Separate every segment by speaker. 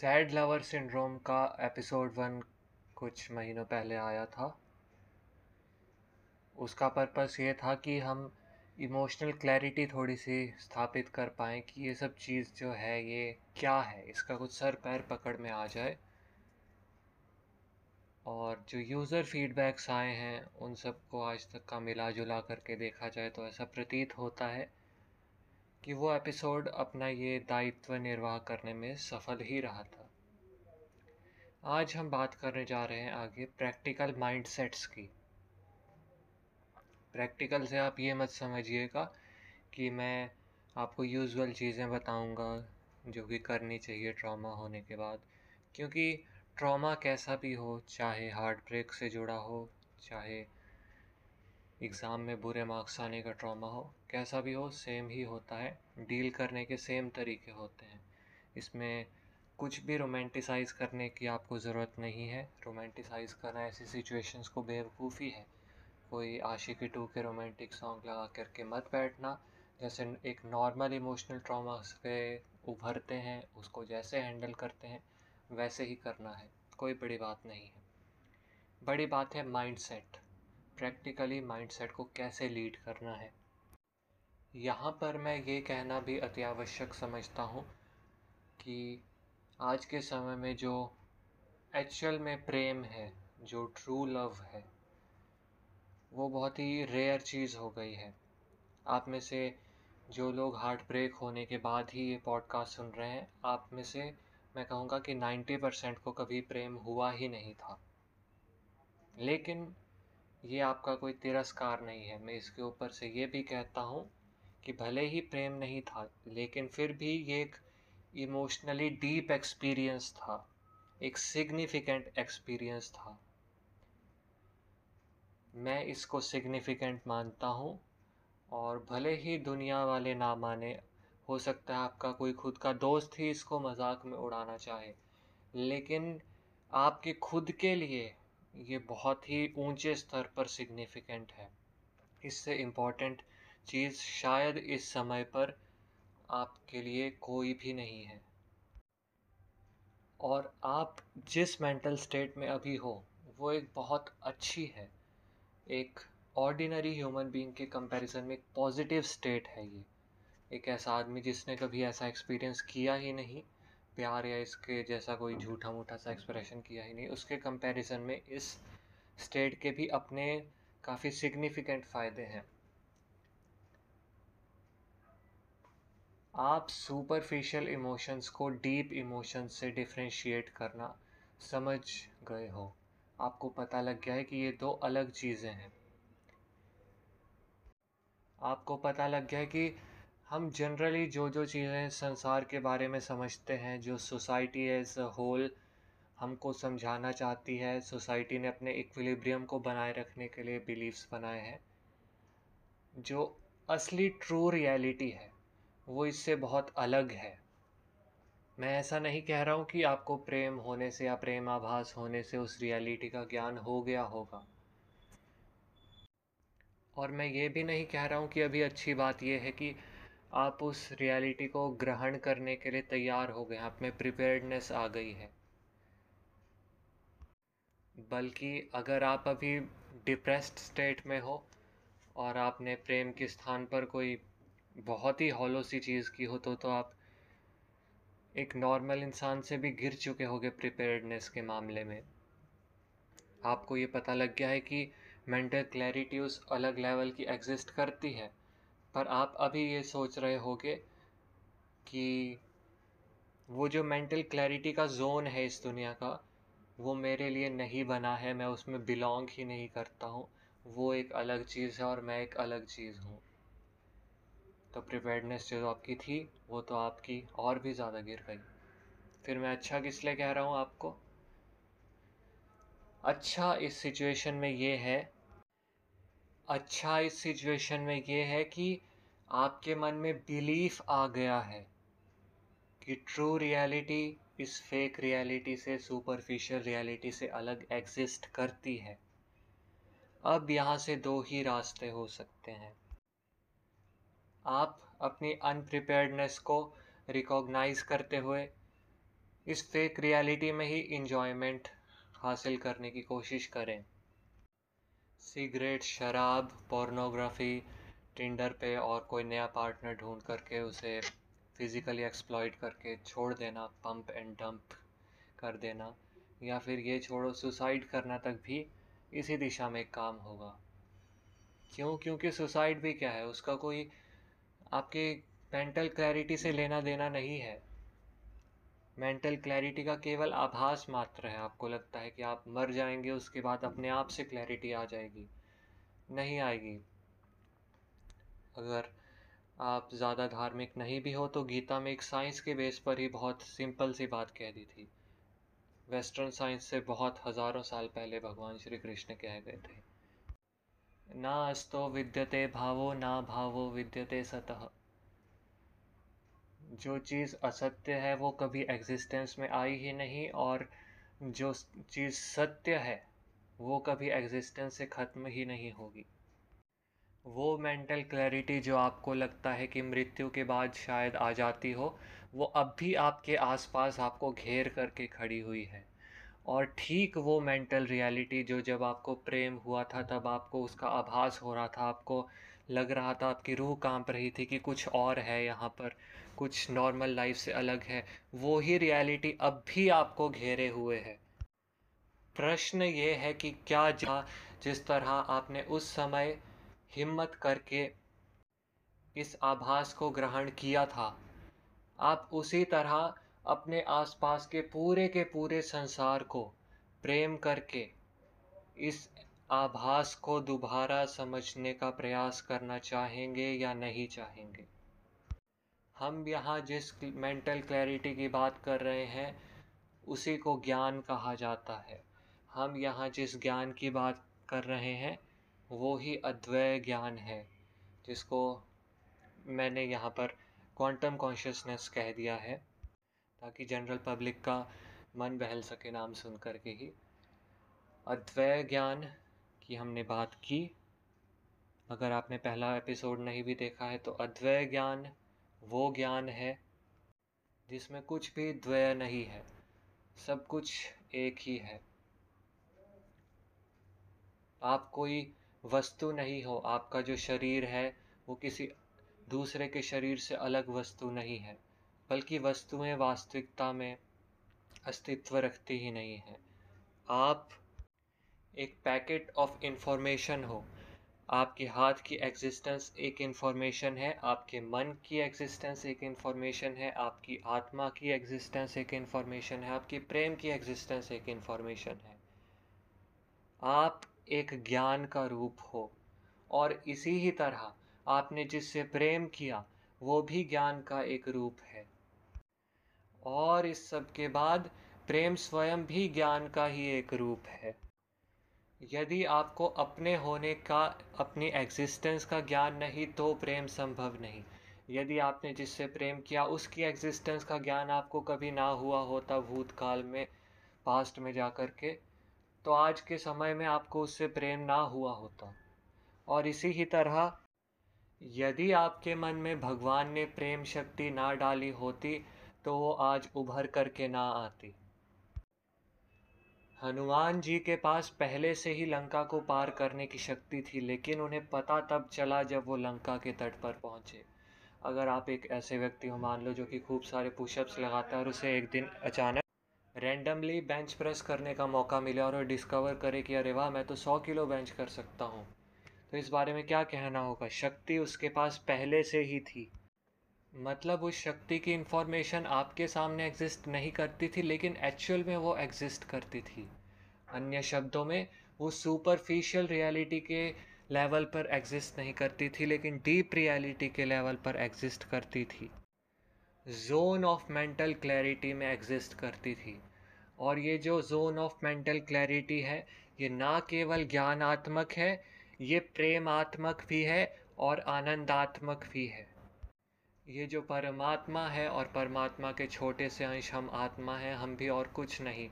Speaker 1: Sad lover syndrome का episode one कुछ महीनों पहले आया था। उसका पर्पस ये था कि हम इमोशनल क्लैरिटी थोड़ी सी स्थापित कर पाएँ कि ये सब चीज़ जो है, ये क्या है? इसका कुछ सर पैर पकड़ में आ जाए। और जो यूज़र फीडबैक्स आए हैं, उन सबको आज तक का मिला जुला करके देखा जाए तो ऐसा प्रतीत होता है। कि वो एपिसोड अपना ये दायित्व निर्वाह करने में सफल ही रहा था। आज हम बात करने जा रहे हैं आगे प्रैक्टिकल माइंडसेट्स की। प्रैक्टिकल से आप ये मत समझिएगा कि मैं आपको यूजुअल चीज़ें बताऊँगा जो कि करनी चाहिए ट्रॉमा होने के बाद। क्योंकि ट्रॉमा कैसा भी हो, चाहे हार्ट ब्रेक से जुड़ा हो, चाहे एग्ज़ाम में बुरे मार्क्स आने का ट्रॉमा हो, कैसा भी हो सेम ही होता है। डील करने के सेम तरीके होते हैं। इसमें कुछ भी रोमांटिसाइज़ करने की आपको ज़रूरत नहीं है। रोमांटिसाइज़ करना ऐसी सिचुएशंस को बेवकूफ़ी है। कोई आशिकी टू के रोमांटिक सॉन्ग लगा करके मत बैठना। जैसे एक नॉर्मल इमोशनल ट्रॉमा से उभरते हैं, उसको जैसे हैंडल करते हैं, वैसे ही करना है। कोई बड़ी बात नहीं है। बड़ी बात है माइंडसेट प्रैक्टिकली माइंडसेट को कैसे लीड करना है। यहाँ पर मैं ये कहना भी अति आवश्यक समझता हूँ कि आज के समय में जो एक्चुअल में प्रेम है, जो ट्रू लव है, वो बहुत ही रेयर चीज़ हो गई है। आप में से जो लोग हार्ट ब्रेक होने के बाद ही ये पॉडकास्ट सुन रहे हैं, आप में से मैं कहूँगा कि 90 परसेंट को कभी प्रेम हुआ ही नहीं था। लेकिन ये आपका कोई तिरस्कार नहीं है। मैं इसके ऊपर से ये भी कहता हूँ कि भले ही प्रेम नहीं था, लेकिन फिर भी ये एक इमोशनली डीप एक्सपीरियंस था। एक सिग्निफिकेंट एक्सपीरियंस था। मैं इसको सिग्निफिकेंट मानता हूँ और भले ही दुनिया वाले ना माने, हो सकता है आपका कोई खुद का दोस्त ही इसको मज़ाक में उड़ाना चाहे, लेकिन आपके खुद के लिए ये बहुत ही ऊँचे स्तर पर सिग्निफिकेंट है। इससे इंपॉर्टेंट चीज़ शायद इस समय पर आपके लिए कोई भी नहीं है। और आप जिस मेंटल स्टेट में अभी हो, वो एक बहुत अच्छी है। एक ऑर्डिनरी ह्यूमन बीइंग के कंपैरिजन में एक पॉजिटिव स्टेट है ये। एक ऐसा आदमी जिसने कभी ऐसा एक्सपीरियंस किया ही नहीं प्यार या इसके जैसा कोई झूठा मूठा सा एक्सप्रेशन किया ही नहीं। उसके कंपैरिजन में इस स्टेट के भी अपने काफ़ी सिग्निफिकेंट फ़ायदे हैं। आप सुपरफिशियल इमोशंस को डीप इमोशंस से डिफ्रेंशिएट करना समझ गए हो। आपको पता लग गया है कि ये दो अलग चीज़ें हैं। आपको पता लग गया है कि हम जनरली जो जो चीज़ें संसार के बारे में समझते हैं, जो सोसाइटी एज अ होल हमको समझाना चाहती है सोसाइटी ने अपने इक्विलिब्रियम को बनाए रखने के लिए बिलीव्स बनाए हैं, जो असली ट्रू रियलिटी है, वो इससे बहुत अलग है। मैं ऐसा नहीं कह रहा हूँ कि आपको प्रेम होने से या प्रेम आभास होने से उस रियलिटी का ज्ञान हो गया होगा। और मैं ये भी नहीं कह रहा हूँ कि अभी अच्छी बात यह है कि आप उस रियलिटी को ग्रहण करने के लिए तैयार हो गए आप में प्रिपेयर्डनेस आ गई है। बल्कि अगर आप अभी डिप्रेस्ड स्टेट में हो और आपने प्रेम के स्थान पर कोई बहुत ही हॉलो सी चीज़ की हो तो तो आप एक नॉर्मल इंसान से भी गिर चुके होगे प्रिपेयर्डनेस के मामले में। आपको ये पता लग गया है कि मेंटल क्लैरिटी उस अलग लेवल की एग्जिस्ट करती है। पर आप अभी ये सोच रहे होगे कि वो जो मेंटल क्लैरिटी का जोन है इस दुनिया का, वो मेरे लिए नहीं बना है, मैं उसमें बिलोंग ही नहीं करता हूँ। वो एक अलग चीज़ है और मैं एक अलग चीज़ हूँ। तो प्रिपेयर्डनेस जो आपकी थी, वो तो आपकी और भी ज़्यादा गिर गई। फिर मैं अच्छा किस लिए कह रहा हूँ आपको? अच्छा इस सिचुएशन में ये है अच्छा इस सिचुएशन में ये है कि आपके मन में बिलीफ आ गया है कि ट्रू रियलिटी इस फेक रियलिटी से सुपरफिशियल रियलिटी से अलग एग्जिस्ट करती है। अब यहाँ से दो ही रास्ते हो सकते हैं। आप अपनी अनप्रिपेयर्डनेस को रिकॉग्नाइज करते हुए इस फेक रियलिटी में ही इंजॉयमेंट हासिल करने की कोशिश करें। सिगरेट, शराब पोर्नोग्राफी टिंडर पे और कोई नया पार्टनर ढूंढ करके उसे फिज़िकली एक्सप्लॉइट करके छोड़ देना पंप एंड डंप कर देना, या फिर ये छोड़ो सुसाइड करना तक भी इसी दिशा में काम होगा। क्यों? क्योंकि सुसाइड भी क्या है? उसका कोई आपके मेंटल क्लैरिटी से लेना देना नहीं है। मेंटल क्लैरिटी का केवल आभास मात्र है। आपको लगता है कि आप मर जाएँगे, उसके बाद अपने आप से क्लैरिटी आ जाएगी, नहीं आएगी। अगर आप ज़्यादा धार्मिक नहीं भी हो तो गीता में एक साइंस के बेस पर ही बहुत सिंपल सी बात कह दी थी। वेस्टर्न साइंस से बहुत हज़ारों साल पहले भगवान श्री कृष्ण कह गए थे। ना अस्तो विद्यते भावो, ना भावो विद्यते सतह जो चीज़ असत्य है, वो कभी एग्जिस्टेंस में आई ही नहीं, और जो चीज़ सत्य है, वो कभी एग्जिस्टेंस से ख़त्म ही नहीं होगी। वो मेंटल क्लैरिटी जो आपको लगता है कि मृत्यु के बाद शायद आ जाती हो, वो अब भी आपके आसपास आपको घेर करके खड़ी हुई है। और ठीक वो मेंटल रियलिटी जो जब आपको प्रेम हुआ था, तब आपको उसका आभास हो रहा था, आपको लग रहा था, आपकी रूह काँप रही थी कि कुछ और है यहाँ पर, कुछ नॉर्मल लाइफ से अलग है, वो ही रियलिटी अब भी आपको घेरे हुए है। प्रश्न ये है कि क्या जा जिस तरह आपने उस समय हिम्मत करके इस आभास को ग्रहण किया था। आप उसी तरह अपने आसपास के पूरे के पूरे संसार को प्रेम करके इस आभास को दोबारा समझने का प्रयास करना चाहेंगे या नहीं चाहेंगे। हम यहाँ जिस मेंटल क्लैरिटी की बात कर रहे हैं, उसी को ज्ञान कहा जाता है। हम यहाँ जिस ज्ञान की बात कर रहे हैं वो ही अद्वैय ज्ञान है, जिसको मैंने यहाँ पर क्वांटम कॉन्शियसनेस कह दिया है, ताकि जनरल पब्लिक का मन बहल सके नाम सुन कर के ही। अद्वैय ज्ञान की हमने बात की। अगर आपने पहला एपिसोड नहीं भी देखा है तो अद्वैय ज्ञान वो ज्ञान है, जिसमें कुछ भी द्वय नहीं है, सब कुछ एक ही है। आप कोई वस्तु नहीं हो, आपका जो शरीर है, वो किसी दूसरे के शरीर से अलग वस्तु नहीं है, बल्कि वस्तुएँ वास्तविकता में अस्तित्व रखती ही नहीं है। आप एक पैकेट ऑफ़ इंफॉर्मेशन हो, आपके हाथ की एग्जिस्टेंस एक इन्फॉर्मेशन है, आपके मन की एग्जिस्टेंस एक इन्फॉर्मेशन है, आपकी आत्मा की एग्जिस्टेंस एक इन्फॉर्मेशन है, आपकी प्रेम की एग्जिस्टेंस एक इन्फॉर्मेशन है। आप एक ज्ञान का रूप हो। और इसी ही तरह आपने जिससे प्रेम किया, वो भी ज्ञान का एक रूप है। और इस सब के बाद प्रेम स्वयं भी ज्ञान का ही एक रूप है। यदि आपको अपने होने का, अपनी एग्जिस्टेंस का ज्ञान नहीं तो प्रेम संभव नहीं। यदि आपने जिससे प्रेम किया, उसकी एग्जिस्टेंस का ज्ञान आपको कभी ना हुआ होता भूतकाल में पास्ट में जा कर के तो आज के समय में आपको उससे प्रेम ना हुआ होता। और इसी ही तरह, यदि आपके मन में भगवान ने प्रेम शक्ति ना डाली होती तो वो आज उभर करके ना आती। हनुमान जी के पास पहले से ही लंका को पार करने की शक्ति थी, लेकिन उन्हें पता तब चला जब वो लंका के तट पर पहुँचे। अगर आप एक ऐसे व्यक्ति हो, मान लो जो कि खूब सारे पुशअप्स लगाता है और उसे एक दिन अचानक रैंडमली बेंच प्रेस करने का मौका मिला और डिस्कवर करे कि अरे वाह, मैं तो सौ किलो बेंच कर सकता हूँ। तो इस बारे में क्या कहना होगा? शक्ति उसके पास पहले से ही थी। मतलब उस शक्ति की इन्फॉर्मेशन आपके सामने एग्जिस्ट नहीं करती थी, लेकिन एक्चुअल में वो एग्जिस्ट करती थी। अन्य शब्दों में, वो सुपरफिशियल रियलिटी के लेवल पर एग्जिस्ट नहीं करती थी, लेकिन डीप रियलिटी के लेवल पर एग्जिस्ट करती थी। जोन ऑफ़ मेंटल क्लैरिटी में एग्जिस्ट करती थी। और ये जो जोन ऑफ़ मेंटल क्लैरिटी है, ये ना केवल ज्ञानात्मक है, ये प्रेमात्मक भी है और आनंदात्मक भी है। ये जो परमात्मा है और परमात्मा के छोटे से अंश हम आत्मा हैं, हम भी और कुछ नहीं।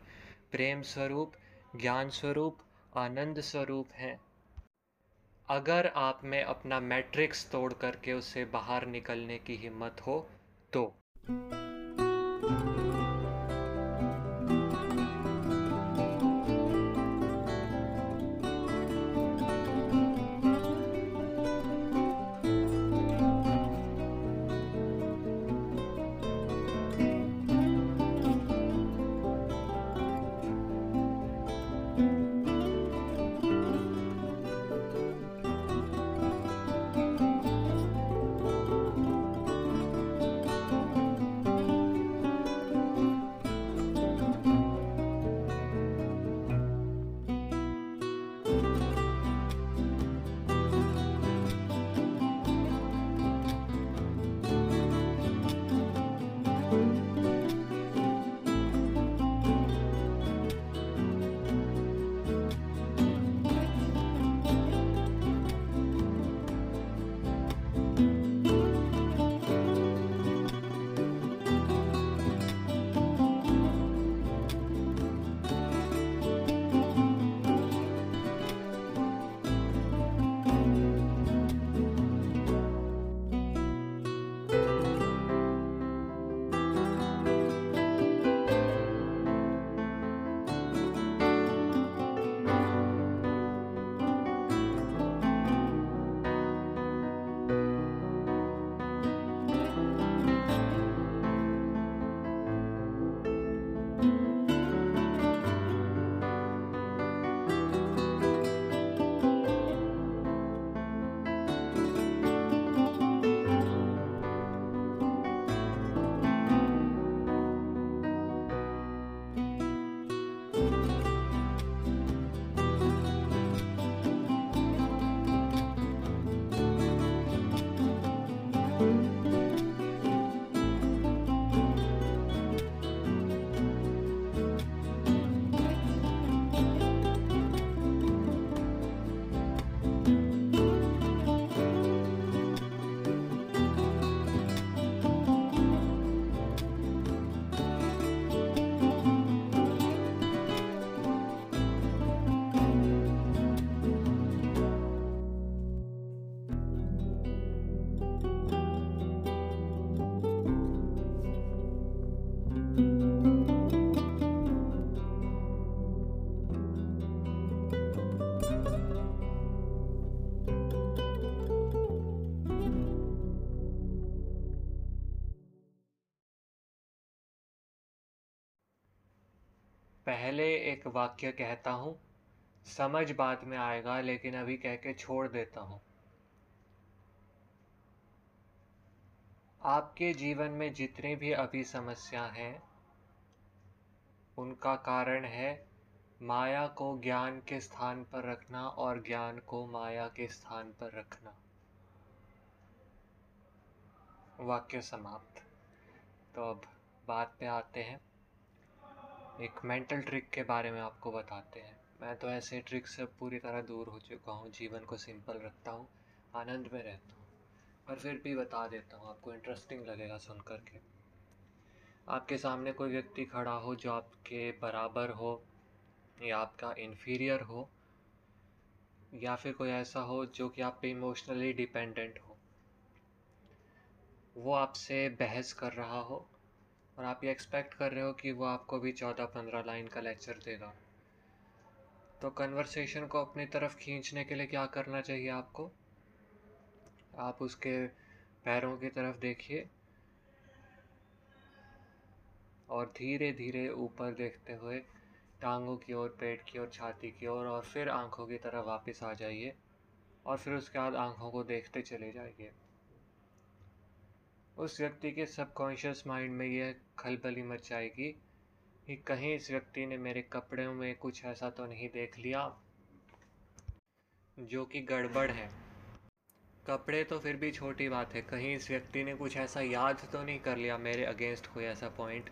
Speaker 1: प्रेम स्वरूप, ज्ञान स्वरूप, आनंद स्वरूप हैं। अगर आप में अपना मैट्रिक्स तोड़ करके उससे बाहर निकलने की हिम्मत हो तो। thank you पहले एक वाक्य कहता हूँ, समझ बाद में आएगा, लेकिन अभी कह के छोड़ देता हूँ। आपके जीवन में जितनी भी अभी समस्या हैं, उनका कारण है माया को ज्ञान के स्थान पर रखना और ज्ञान को माया के स्थान पर रखना। वाक्य समाप्त। तो अब बात पे आते हैं। एक मेंटल ट्रिक के बारे में आपको बताते हैं। मैं तो ऐसे ट्रिक से पूरी तरह दूर हो चुका हूँ, जीवन को सिंपल रखता हूँ, आनंद में रहता हूँ। पर फिर भी बता देता हूँ, आपको इंटरेस्टिंग लगेगा सुन कर के आपके सामने कोई व्यक्ति खड़ा हो जो आपके बराबर हो, या आपका इन्फीरियर हो, या फिर कोई ऐसा हो जो कि आप पे इमोशनली डिपेंडेंट हो। वो आपसे बहस कर रहा हो और आप ये एक्सपेक्ट कर रहे हो कि वो आपको भी चौदह पंद्रह लाइन का लेक्चर देगा। तो कन्वर्सेशन को अपनी तरफ़ खींचने के लिए क्या करना चाहिए आपको? आप उसके पैरों की तरफ़ देखिए और धीरे धीरे ऊपर देखते हुए टांगों की ओर, पेट की ओर, छाती की ओर और फिर आँखों की तरफ़ वापस आ जाइए और फिर उसके बाद आँखों को देखते चले जाइए। उस व्यक्ति के सबकॉन्शियस माइंड में यह खलबली मच जाएगी कि कहीं इस व्यक्ति ने मेरे कपड़ों में कुछ ऐसा तो नहीं देख लिया जो कि गड़बड़ है। कपड़े तो फिर भी छोटी बात है। कहीं इस व्यक्ति ने कुछ ऐसा याद तो नहीं कर लिया मेरे अगेंस्ट कोई ऐसा पॉइंट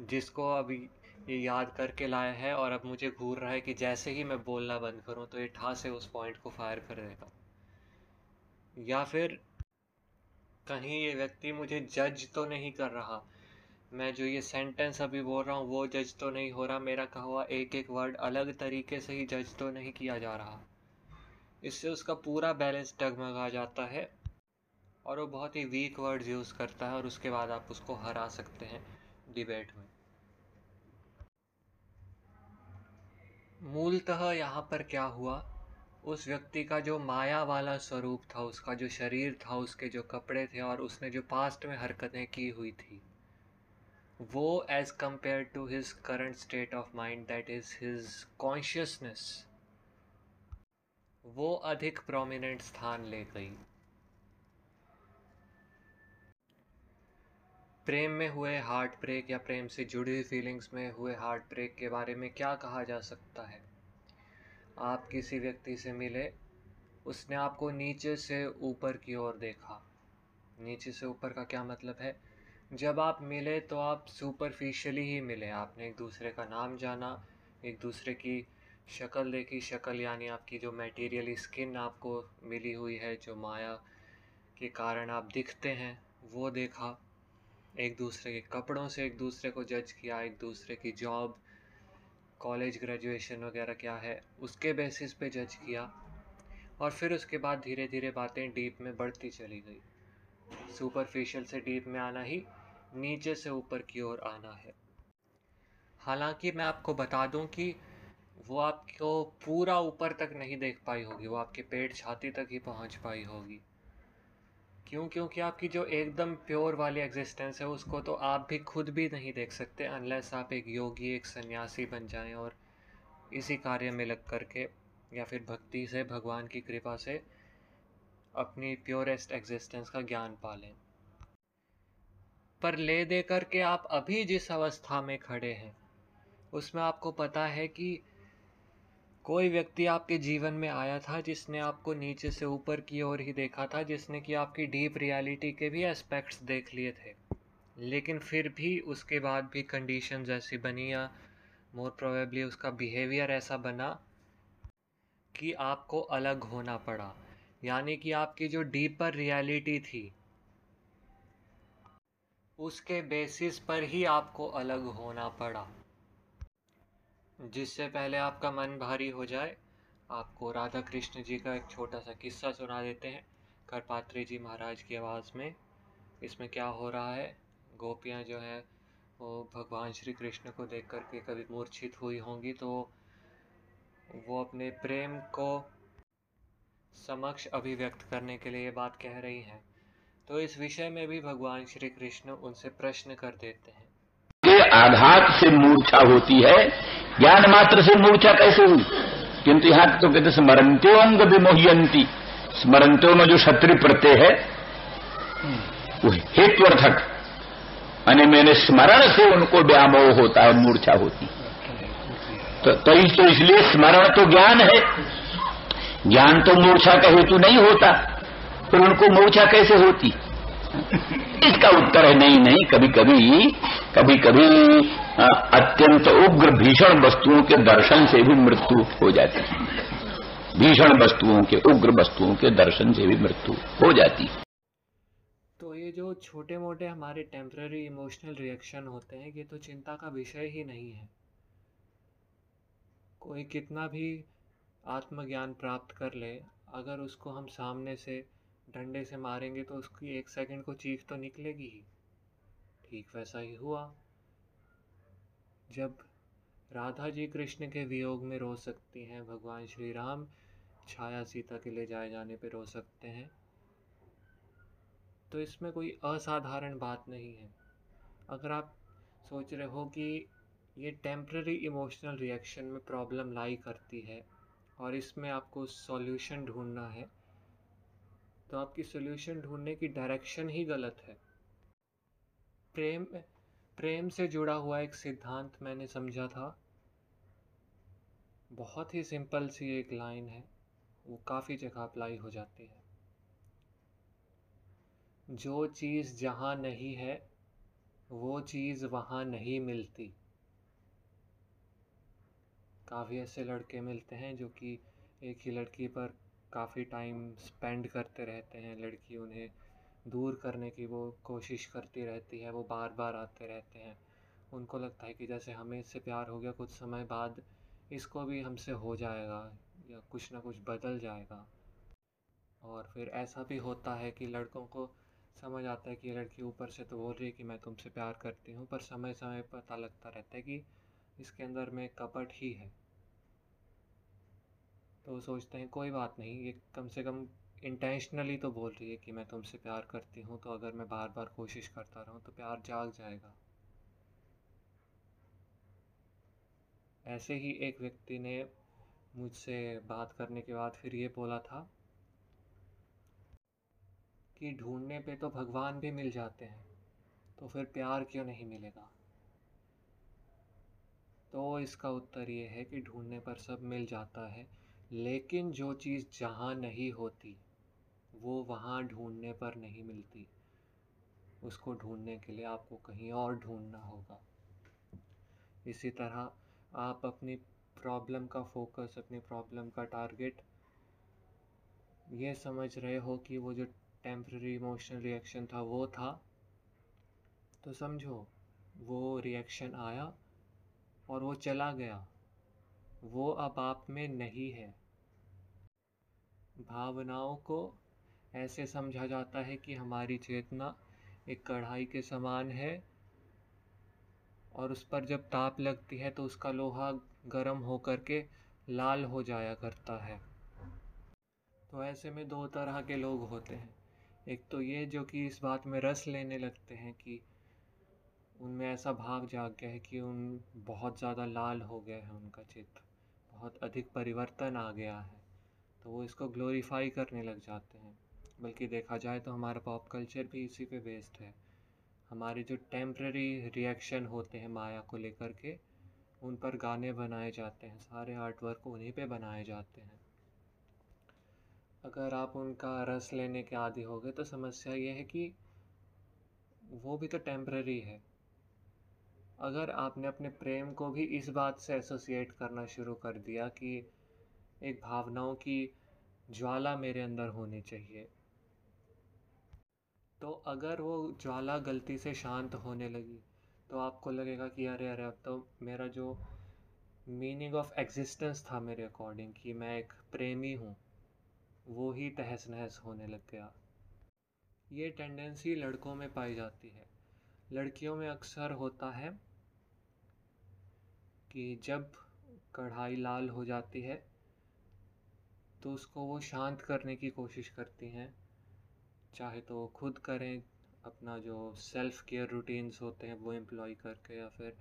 Speaker 1: जिसको अभी ये याद करके लाया है और अब मुझे घूर रहा है कि जैसे ही मैं बोलना बंद करूँ तो ये ठा से उस पॉइंट को फायर कर देगा। या फिर कहीं ये व्यक्ति मुझे जज तो नहीं कर रहा। मैं जो ये सेंटेंस अभी बोल रहा हूँ, वो जज तो नहीं हो रहा। मेरा कहा हुआ एक एक वर्ड अलग तरीके से ही जज तो नहीं किया जा रहा। इससे उसका पूरा बैलेंस डगमगा जाता है और वो बहुत ही वीक वर्ड्स यूज़ करता है और उसके बाद आप उसको हरा सकते हैं डिबेट में। मूलतः यहाँ पर क्या हुआ? उस व्यक्ति का जो माया वाला स्वरूप था, उसका जो शरीर था, उसके जो कपड़े थे और उसने जो पास्ट में हरकतें की हुई थी, वो as compare to his current state of mind that is his consciousness वो अधिक प्रोमिनेंट स्थान ले गई। प्रेम में हुए हार्ट ब्रेक या प्रेम से जुड़ी हुई फीलिंग्स में हुए हार्ट ब्रेक के बारे में क्या कहा जा सकता है? आप किसी व्यक्ति से मिले, उसने आपको नीचे से ऊपर की ओर देखा। नीचे से ऊपर का क्या मतलब है? जब आप मिले तो आप सुपरफिशियली ही मिले। आपने एक दूसरे का नाम जाना, एक दूसरे की शक्ल देखी। शक्ल यानी आपकी जो मटेरियली स्किन आपको मिली हुई है, जो माया के कारण आप दिखते हैं, वो देखा। एक दूसरे के कपड़ों से एक दूसरे को जज किया, एक दूसरे की जॉब कॉलेज ग्रेजुएशन वगैरह क्या है, उसके बेसिस पे जज किया और फिर उसके बाद धीरे धीरे बातें डीप में बढ़ती चली गई। सुपरफिशियल से डीप में आना ही, नीचे से ऊपर की ओर आना है। हालाँकि मैं आपको बता दूँ कि वो आपको पूरा ऊपर तक नहीं देख पाई होगी, वो आपके पेट छाती तक ही पहुँच पाई होगी। क्यों? क्योंकि आपकी जो एकदम प्योर वाली एग्जिस्टेंस है, उसको तो आप भी खुद भी नहीं देख सकते अनलेस आप एक योगी, एक सन्यासी बन जाएँ और इसी कार्य में लग करके या फिर भक्ति से, भगवान की कृपा से अपनी प्योरेस्ट एग्जिस्टेंस का ज्ञान पालें। पर ले दे करके आप अभी जिस अवस्था में खड़े हैं, उसमें आपको पता है कि कोई व्यक्ति आपके जीवन में आया था जिसने आपको नीचे से ऊपर की ओर ही देखा था, जिसने कि आपकी डीप रियलिटी के भी एस्पेक्ट्स देख लिए थे। लेकिन फिर भी उसके बाद भी कंडीशन ऐसी बनी या मोर प्रोबेबली उसका बिहेवियर ऐसा बना कि आपको अलग होना पड़ा। यानी कि आपकी जो डीपर रियलिटी थी, उसके बेसिस पर ही आपको अलग होना पड़ा। जिससे पहले आपका मन भारी हो जाए, आपको राधा कृष्ण जी का एक छोटा सा किस्सा सुना देते हैं। करपात्री जी महाराज की आवाज़ में, इसमें क्या हो रहा है? गोपियाँ जो है, वो भगवान श्री कृष्ण को देख कर के कभी मूर्छित हुई होंगी तो वो अपने प्रेम को समक्ष अभिव्यक्त करने के लिए ये बात कह रही हैं। तो इस विषय में भी भगवान श्री कृष्ण उनसे प्रश्न कर देते हैं।
Speaker 2: आघात से मूर्छा होती है ज्ञान मात्र से मूर्छा कैसे हुई? किंतु यहाँ तो कहते स्मरणत्यो अंग विमोहयंती स्मरणत्यो में जो क्षत्रिय प्रत्यय है वो हेत्वर्थक। यानी मैंने स्मरण से उनको व्यामोह होता है मूर्छा होती। तो, तो, इस तो इसलिए स्मरण तो ज्ञान है। ज्ञान तो मूर्छा का हेतु नहीं होता फिर तो उनको मूर्छा कैसे होती? इसका उत्तर है नहीं नहीं कभी कभी कभी कभी अत्यंत उग्र भीषण वस्तुओं के दर्शन से भी मृत्यु हो जाती है। भीषण वस्तुओं के, उग्र वस्तुओं के दर्शन से भी मृत्यु हो जाती है।
Speaker 1: तो ये जो छोटे मोटे हमारे टेम्पररी इमोशनल रिएक्शन होते हैं, ये तो चिंता का विषय ही नहीं है। कोई कितना भी आत्मज्ञान प्राप्त कर ले, अगर उसको हम सामने से, डंडे से मारेंगे तो उसकी एक सेकंड को चीख तो निकलेगी ही। ठीक वैसा ही हुआ। जब राधा जी कृष्ण के वियोग में रो सकती हैं, भगवान श्री राम छाया सीता के ले जाए जाने पर रो सकते हैं तो इसमें कोई असाधारण बात नहीं है। अगर आप सोच रहे हो कि ये टेम्प्ररी इमोशनल रिएक्शन में प्रॉब्लम लाई करती है और इसमें आपको सॉल्यूशन ढूंढना है तो आपकी सोल्यूशन ढूँढने की डायरेक्शन ही गलत है। प्रेम प्रेम से जुड़ा हुआ एक सिद्धांत मैंने समझा था। बहुत ही सिंपल सी एक लाइन है, वो काफ़ी जगह अप्लाई हो जाती है। जो चीज़ जहाँ नहीं है, वो चीज़ वहाँ नहीं मिलती। काफ़ी ऐसे लड़के मिलते हैं जो कि एक ही लड़की पर काफ़ी टाइम स्पेंड करते रहते हैं, लड़की उन्हें दूर करने की वो कोशिश करती रहती है, वो बार बार आते रहते हैं। उनको लगता है कि जैसे हमें इससे प्यार हो गया, कुछ समय बाद इसको भी हमसे हो जाएगा या कुछ ना कुछ बदल जाएगा। और फिर ऐसा भी होता है कि लड़कों को समझ आता है कि लड़की ऊपर से तो बोल रही है कि मैं तुमसे प्यार करती हूँ, पर समय समय पता लगता रहता है कि इसके अंदर में कपट ही है। तो सोचते हैं, कोई बात नहीं, ये कम से कम इंटेंशनली तो बोल रही है कि मैं तुमसे प्यार करती हूँ तो अगर मैं बार बार कोशिश करता रहूँ तो प्यार जाग जाएगा। ऐसे ही एक व्यक्ति ने मुझसे बात करने के बाद फिर ये बोला था कि ढूँढने पे तो भगवान भी मिल जाते हैं तो फिर प्यार क्यों नहीं मिलेगा? तो इसका उत्तर ये है कि ढूँढने पर सब मिल जाता है, लेकिन जो चीज़ जहाँ नहीं होती वो वहाँ ढूँढने पर नहीं मिलती। उसको ढूँढने के लिए आपको कहीं और ढूंढना होगा। इसी तरह आप अपनी प्रॉब्लम का फोकस अपनी प्रॉब्लम का टारगेट ये समझ रहे हो कि वो जो टेम्प्रेरी इमोशनल रिएक्शन था, वो था। तो समझो, वो रिएक्शन आया और वो चला गया। वो अब आप में नहीं है। भावनाओं को ऐसे समझा जाता है कि हमारी चेतना एक कढ़ाई के समान है और उस पर जब ताप लगती है तो उसका लोहा गर्म होकर के लाल हो जाया करता है। तो ऐसे में दो तरह के लोग होते हैं। एक तो ये जो कि इस बात में रस लेने लगते हैं कि उनमें ऐसा भाव जाग गया है कि उन बहुत ज़्यादा लाल हो गया है उनका चित्र, बहुत अधिक परिवर्तन आ गया है तो वो इसको ग्लोरीफाई करने लग जाते हैं। बल्कि देखा जाए तो हमारा पॉप कल्चर भी इसी पे बेस्ड है। हमारे जो टेम्प्रेरी रिएक्शन होते हैं माया को लेकर के, उन पर गाने बनाए जाते हैं, सारे आर्ट वर्क उन्हीं पे बनाए जाते हैं। अगर आप उनका रस लेने के आदि हो गए तो समस्या ये है कि वो भी तो टेम्प्रेरी है। अगर आपने अपने प्रेम को भी इस बात से एसोसिएट करना शुरू कर दिया कि एक भावनाओं की ज्वाला मेरे अंदर होनी चाहिए तो अगर वो ज्वाला गलती से शांत होने लगी तो आपको लगेगा कि अरे अरे, अब तो मेरा जो मीनिंग ऑफ़ एग्जिस्टेंस था मेरे अकॉर्डिंग कि मैं एक प्रेमी हूँ, वो ही तहस नहस होने लग गया। ये टेंडेंसी लड़कों में पाई जाती है। लड़कियों में अक्सर होता है कि जब कढ़ाई लाल हो जाती है तो उसको वो शांत करने की कोशिश करती हैं चाहे तो खुद करें, अपना जो सेल्फ़ केयर रूटीन्स होते हैं वो एम्प्लॉय करके या फिर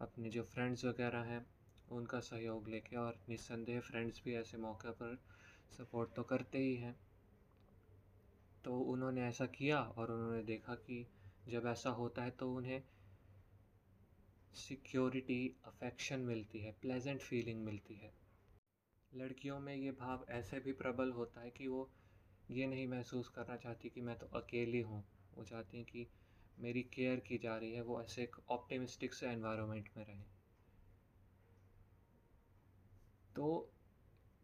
Speaker 1: अपने जो फ्रेंड्स वगैरह हैं, उनका सहयोग लेके और निस्संदेह फ्रेंड्स भी ऐसे मौके पर सपोर्ट तो करते ही हैं। तो उन्होंने ऐसा किया और उन्होंने देखा कि जब ऐसा होता है तो उन्हें सिक्योरिटी अफेक्शन मिलती है प्लेजेंट फीलिंग मिलती है। लड़कियों में ये भाव ऐसे भी प्रबल होता है कि वो ये नहीं महसूस करना चाहती कि मैं तो अकेली हूँ। वो चाहती हैं कि मेरी केयर की जा रही है, वो ऐसे एक ऑप्टिमिस्टिक से एनवायरनमेंट में रहें। तो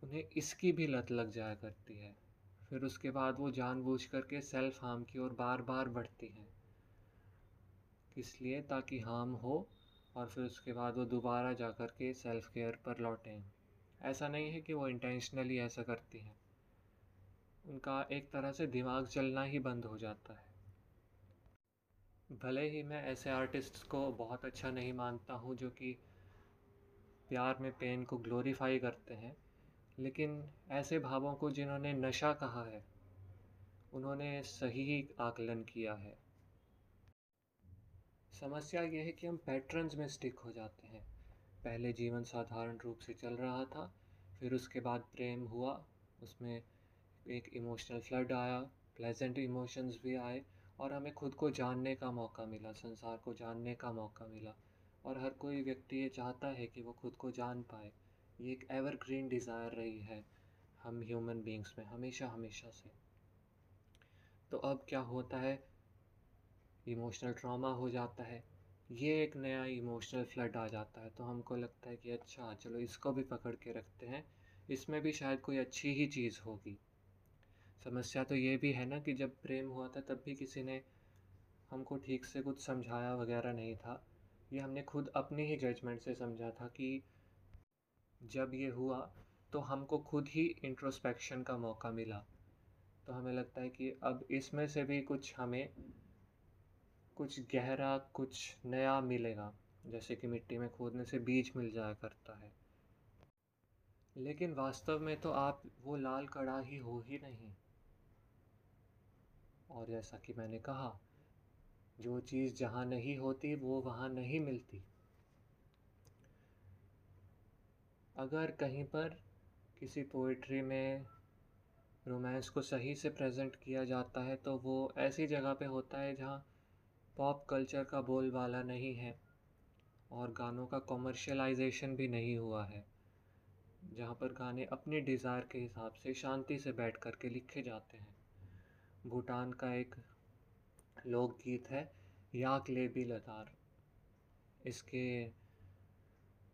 Speaker 1: उन्हें इसकी भी लत लग जाया करती है। फिर उसके बाद वो जानबूझ करके सेल्फ हार्म की ओर बार बार बढ़ती हैं। इसलिए ताकि हार्म हो और फिर उसके बाद वो दोबारा जा कर के सेल्फ़ केयर पर लौटें। ऐसा नहीं है कि वो इंटेंशनली ऐसा करती हैं। उनका एक तरह से दिमाग चलना ही बंद हो जाता है। भले ही मैं ऐसे आर्टिस्ट्स को बहुत अच्छा नहीं मानता हूँ जो कि प्यार में पेन को ग्लोरीफाई करते हैं, लेकिन ऐसे भावों को जिन्होंने नशा कहा है, उन्होंने सही आकलन किया है। समस्या ये है कि हम पैटर्न्स में स्टिक हो जाते हैं। पहले जीवन साधारण रूप से चल रहा था, फिर उसके बाद प्रेम हुआ, उसमें एक इमोशनल फ्लड आया प्लेजेंट इमोशंस भी आए और हमें खुद को जानने का मौका मिला, संसार को जानने का मौका मिला और हर कोई व्यक्ति ये चाहता है कि वो खुद को जान पाए। ये एक एवरग्रीन डिज़ायर रही है हम ह्यूमन बींग्स में, हमेशा हमेशा से। तो अब क्या होता है? इमोशनल ट्रॉमा हो जाता है। ये एक नया इमोशनल फ्लड आ जाता है। तो हमको लगता है कि अच्छा चलो इसको भी पकड़ के रखते हैं। इसमें भी शायद कोई अच्छी ही चीज़ होगी। समस्या तो ये भी है ना कि जब प्रेम हुआ था तब भी किसी ने हमको ठीक से कुछ समझाया वगैरह नहीं था। ये हमने खुद अपने ही जजमेंट से समझा था कि जब ये हुआ तो हमको खुद ही इंट्रोस्पेक्शन का मौका मिला। तो हमें लगता है कि अब इसमें से भी कुछ हमें कुछ गहरा, कुछ नया मिलेगा। जैसे कि मिट्टी में खोदने से बीज मिल जाया करता है। लेकिन वास्तव में तो आप वो लाल कड़ा ही हो ही नहीं। और जैसा कि मैंने कहा, जो चीज़ जहाँ नहीं होती, वो वहाँ नहीं मिलती। अगर कहीं पर किसी पोइट्री में रोमांस को सही से प्रेजेंट किया जाता है तो वो ऐसी जगह पे होता है जहाँ पॉप कल्चर का बोलबाला नहीं है और गानों का कॉमर्शलाइजेशन भी नहीं हुआ है, जहाँ पर गाने अपने डिज़ायर के हिसाब से शांति से बैठ कर के लिखे जाते हैं। भूटान का एक लोकगीत है, याक ले भी लतार। इसके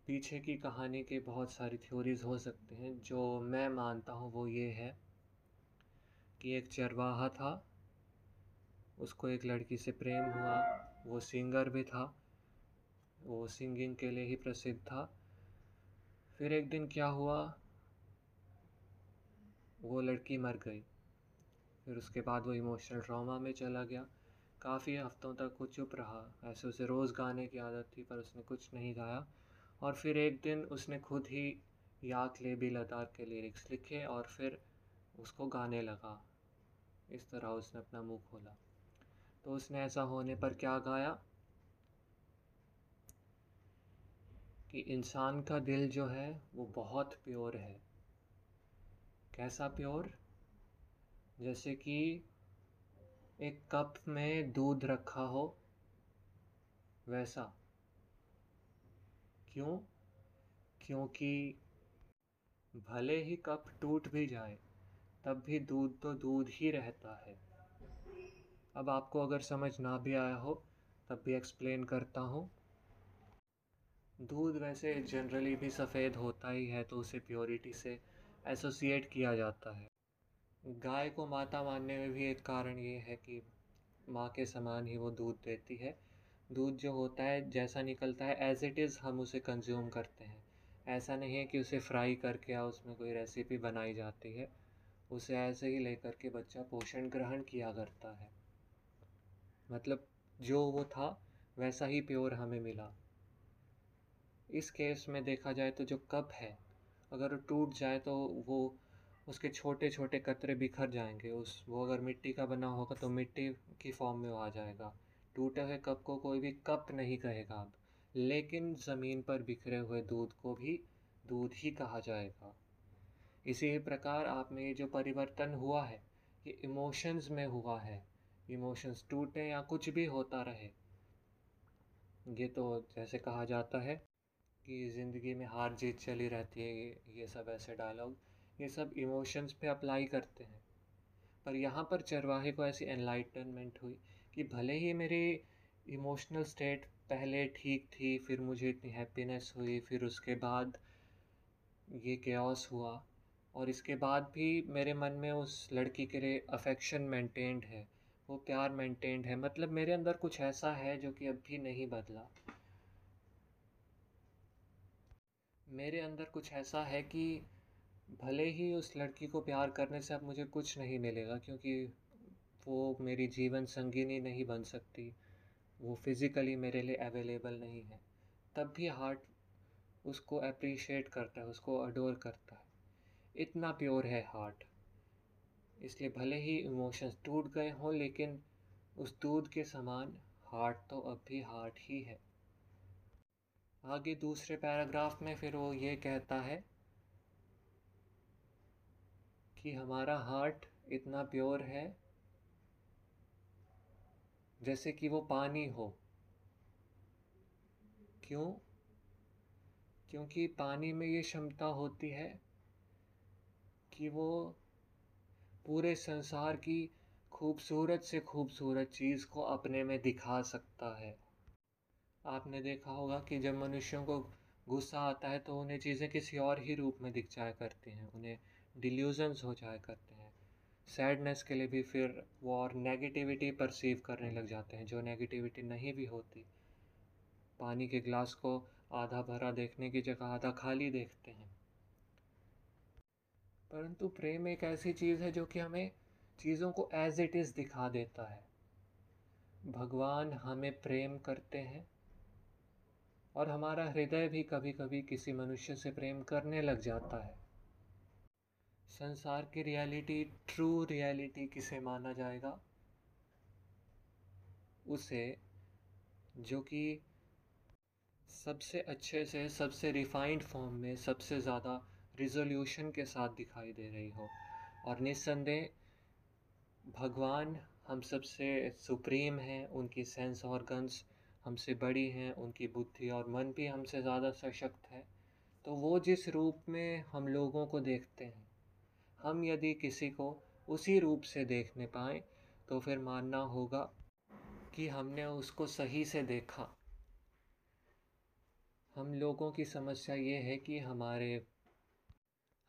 Speaker 1: पीछे की कहानी के बहुत सारी थ्योरीज़ हो सकते हैं, जो मैं मानता हूँ वो ये है कि एक चरवाहा था, उसको एक लड़की से प्रेम हुआ, वो सिंगर भी था, वो सिंगिंग के लिए ही प्रसिद्ध था। फिर एक दिन क्या हुआ, वो लड़की मर गई। फिर उसके बाद वो इमोशनल ड्रामा में चला गया। काफ़ी हफ्तों तक वो चुप रहा। ऐसे उसे रोज़ गाने की आदत थी, पर उसने कुछ नहीं गाया। और फिर एक दिन उसने खुद ही याक ले भी लतार के लिरिक्स लिखे और फिर उसको गाने लगा। इस तरह उसने अपना मुँह खोला। तो उसने ऐसा होने पर क्या गाया? कि इंसान का दिल जो है, वो बहुत प्योर है। कैसा प्योर? जैसे कि एक कप में दूध रखा हो, वैसा। क्यों? क्योंकि भले ही कप टूट भी जाए, तब भी दूध तो दूध ही रहता है। अब आपको अगर समझ ना भी आया हो, तब भी एक्सप्लेन करता हूँ। दूध वैसे जनरली भी सफ़ेद होता ही है तो उसे प्योरिटी से एसोसिएट किया जाता है। गाय को माता मानने में भी एक कारण ये है कि माँ के समान ही वो दूध देती है। दूध जो होता है, जैसा निकलता है एज़ इट इज़ हम उसे कंज्यूम करते हैं। ऐसा नहीं है कि उसे फ्राई करके या उसमें कोई रेसिपी बनाई जाती है। उसे ऐसे ही लेकर के बच्चा पोषण ग्रहण किया करता है। मतलब जो वो था, वैसा ही प्योर हमें मिला। इस केस में देखा जाए तो जो कप है, अगर टूट जाए तो वो उसके छोटे छोटे कतरे बिखर जाएँगे। उस, वो अगर मिट्टी का बना होगा तो मिट्टी की फॉर्म में वो आ जाएगा। टूटे हुए कप को कोई भी कप नहीं कहेगा अब। लेकिन ज़मीन पर बिखरे हुए दूध को भी दूध ही कहा जाएगा। इसी प्रकार आप में ये जो परिवर्तन हुआ है, ये इमोशंस में हुआ है। इमोशंस टूटे या कुछ भी होता रहे। ये तो जैसे कहा जाता है कि ज़िंदगी में हार जीत चली रहती है, ये ये सब ऐसे डायलॉग ये सब इमोशंस पे अप्लाई करते हैं। पर यहाँ पर चरवाहे को ऐसी एनलाइटनमेंट हुई कि भले ही मेरी इमोशनल स्टेट पहले ठीक थी, फिर मुझे इतनी हैप्पीनेस हुई, फिर उसके बाद ये केओस हुआ और इसके बाद भी मेरे मन में उस लड़की के लिए अफेक्शन मेंटेन्ड है, वो प्यार मेंटेन्ड है। मतलब मेरे अंदर कुछ ऐसा है जो कि अब भी नहीं बदला। मेरे अंदर कुछ ऐसा है कि भले ही उस लड़की को प्यार करने से अब मुझे कुछ नहीं मिलेगा, क्योंकि वो मेरी जीवन संगिनी नहीं बन सकती। वो फिज़िकली मेरे लिए अवेलेबल नहीं है। तब भी हार्ट उसको अप्रिशिएट करता है, उसको अडोर करता है। इतना प्योर है हार्ट इसलिए भले ही इमोशंस टूट गए हों, लेकिन उस दूध के समान हार्ट तो अब भी हार्ट ही है। आगे दूसरे पैराग्राफ में फिर वो ये कहता है कि हमारा हार्ट इतना प्योर है, जैसे कि वो पानी हो। क्यों? क्योंकि पानी में ये क्षमता होती है कि वो पूरे संसार की खूबसूरत से खूबसूरत चीज़ को अपने में दिखा सकता है। आपने देखा होगा कि जब मनुष्यों को गुस्सा आता है तो उन्हें चीज़ें किसी और ही रूप में दिख जाया करती हैं। उन्हें डिल्यूजन्स हो जाया करते हैं। सैडनेस के लिए भी फिर वो और नेगेटिविटी परसीव करने लग जाते हैं, जो नेगेटिविटी नहीं भी होती। पानी के ग्लास को आधा भरा देखने की जगह आधा खाली देखते हैं। परंतु प्रेम एक ऐसी चीज़ है जो कि हमें चीज़ों को एज इट इज़ दिखा देता है। भगवान हमें प्रेम करते हैं और हमारा हृदय भी कभी कभी किसी मनुष्य से प्रेम करने लग जाता है। संसार की रियलिटी ट्रू रियलिटी किसे माना जाएगा? उसे, जो कि सबसे अच्छे से, सबसे रिफाइंड फॉर्म में, सबसे ज़्यादा रिजोल्यूशन के साथ दिखाई दे रही हो। और निस्संदेह, भगवान हम सबसे सुप्रीम हैं, उनकी सेंस ऑर्गन्स हमसे बड़ी हैं, उनकी बुद्धि और मन भी हमसे ज़्यादा सशक्त है। तो वो जिस रूप में हम लोगों को देखते हैं हम यदि किसी को उसी रूप से देखने पाए तो फिर मानना होगा कि हमने उसको सही से देखा। हम लोगों की समस्या ये है कि हमारे,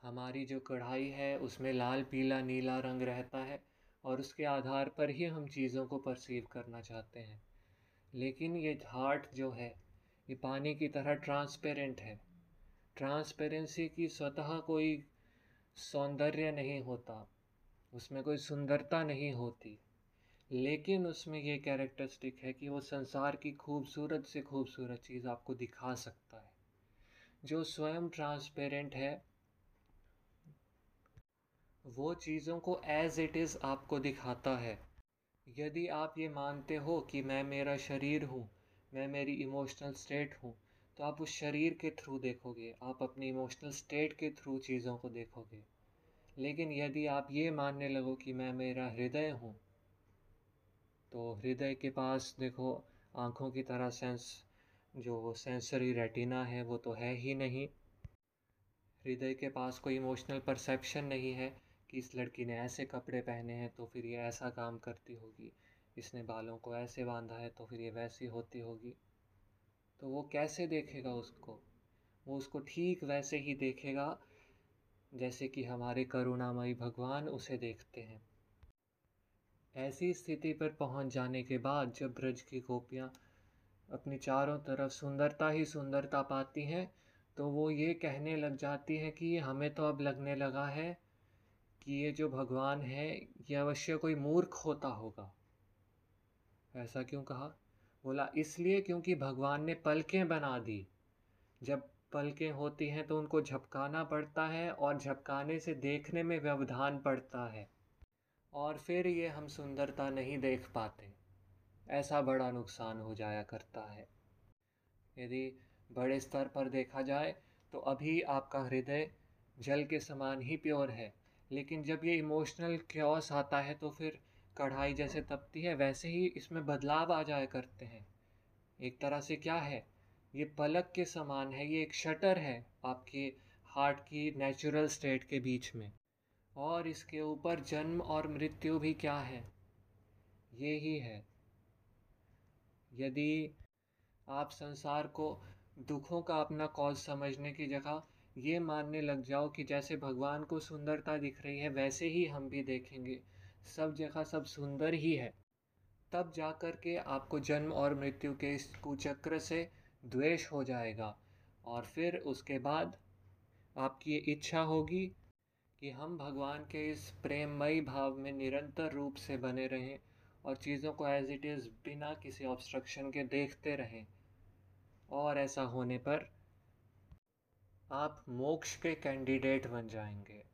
Speaker 1: हमारी जो कढ़ाई है, उसमें लाल, पीला, नीला रंग रहता है और उसके आधार पर ही हम चीज़ों को परसीव करना चाहते हैं। लेकिन ये हार्ट जो है, ये पानी की तरह ट्रांसपेरेंट है। ट्रांसपेरेंसी की स्वतः कोई सौंदर्य नहीं होता, उसमें कोई सुंदरता नहीं होती। लेकिन उसमें ये कैरेक्टरिस्टिक है कि वो संसार की खूबसूरत से खूबसूरत चीज़ आपको दिखा सकता है। जो स्वयं ट्रांसपेरेंट है, वो चीज़ों को एज इट इज़ आपको दिखाता है। यदि आप ये मानते हो कि मैं मेरा शरीर हूँ, मैं मेरी इमोशनल स्टेट हूँ तो आप उस शरीर के थ्रू देखोगे, आप अपनी इमोशनल स्टेट के थ्रू चीज़ों को देखोगे। लेकिन यदि आप ये मानने लगो कि मैं मेरा हृदय हूँ तो हृदय के पास देखो, आँखों की तरह सेंस जो सेंसरी रेटिना है, वो तो है ही नहीं। हृदय के पास कोई इमोशनल परसेप्शन नहीं है कि इस लड़की ने ऐसे कपड़े पहने हैं तो फिर ये ऐसा काम करती होगी। इसने बालों को ऐसे बांधा है तो फिर ये वैसी होती होगी। तो वो कैसे देखेगा उसको? वो उसको ठीक वैसे ही देखेगा, जैसे कि हमारे करुणामयी भगवान उसे देखते हैं। ऐसी स्थिति पर पहुँच जाने के बाद जब ब्रज की गोपियाँ अपनी चारों तरफ़ सुंदरता ही सुंदरता पाती हैं तो वो ये कहने लग जाती हैं कि हमें तो अब लगने लगा है कि ये जो भगवान है, ये अवश्य कोई मूर्ख होता होगा। ऐसा क्यों कहा? बोला, इसलिए क्योंकि भगवान ने पलकें बना दी। जब पलकें होती हैं तो उनको झपकाना पड़ता है और झपकाने से देखने में व्यवधान पड़ता है। और फिर ये हम सुंदरता नहीं देख पाते। ऐसा बड़ा नुकसान हो जाया करता है। यदि बड़े स्तर पर देखा जाए तो अभी आपका हृदय जल के समान ही प्योर है। लेकिन जब ये इमोशनल क्योस आता है तो फिर कढ़ाई जैसे तपती है, वैसे ही इसमें बदलाव आ जाया करते हैं। एक तरह से क्या है? ये पलक के समान है, ये एक शटर है आपके हार्ट की नेचुरल स्टेट के बीच में। और इसके ऊपर जन्म और मृत्यु भी क्या है? ये ही है। यदि आप संसार को दुखों का अपना कॉज समझने की जगह ये मानने लग जाओ कि जैसे भगवान को सुंदरता दिख रही है, वैसे ही हम भी देखेंगे। सब जगह सब सुंदर ही है। तब जा कर के आपको जन्म और मृत्यु के इस कुचक्र से द्वेष हो जाएगा और फिर उसके बाद आपकी ये इच्छा होगी कि हम भगवान के इस प्रेममयी भाव में निरंतर रूप से बने रहें और चीज़ों को एज इट इज़ बिना किसी ऑब्स्ट्रक्शन के देखते रहें। और ऐसा होने पर आप मोक्ष के कैंडिडेट बन जाएँगे।